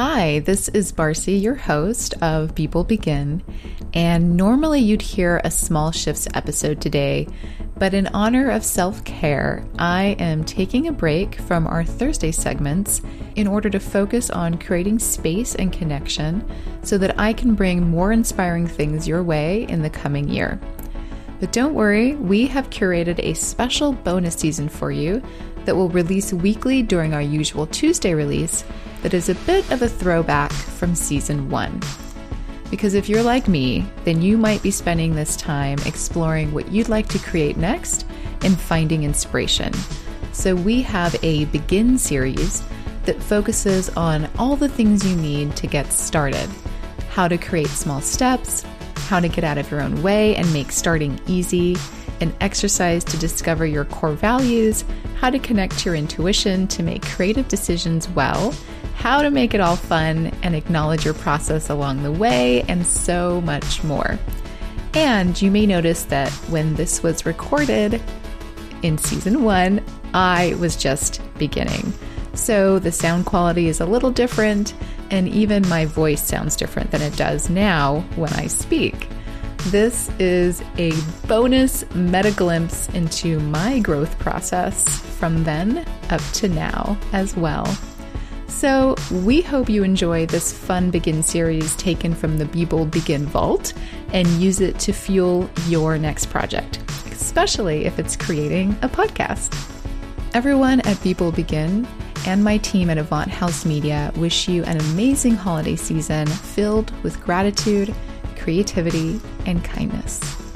Hi, this is Barcy, your host of Be Bold Begin. And normally you'd hear a Small Shifts episode today, but in honor of self care, I am taking a break from our Thursday segments in order to focus on creating space and connection so that I can bring more inspiring things your way in the coming year. But don't worry, we have curated a special bonus season for you that will release weekly during our usual Tuesday release that is a bit of a throwback from season one. Because if you're like me, then you might be spending this time exploring what you'd like to create next and finding inspiration. So we have a begin series that focuses on all the things you need to get started how to create small steps, how to get out of your own way and make starting easy, an exercise to discover your core values, how to connect your intuition to make creative decisions well how to make it all fun and acknowledge your process along the way, and so much more. And you may notice that when this was recorded in season one, I was just beginning. So the sound quality is a little different, and even my voice sounds different than it does now when I speak. This is a bonus meta glimpse into my growth process from then up to now as well. So, we hope you enjoy this fun Begin series taken from the Be Bold Begin Vault and use it to fuel your next project, especially if it's creating a podcast. Everyone at Be Bold Begin and my team at Avant House Media wish you an amazing holiday season filled with gratitude, creativity, and kindness.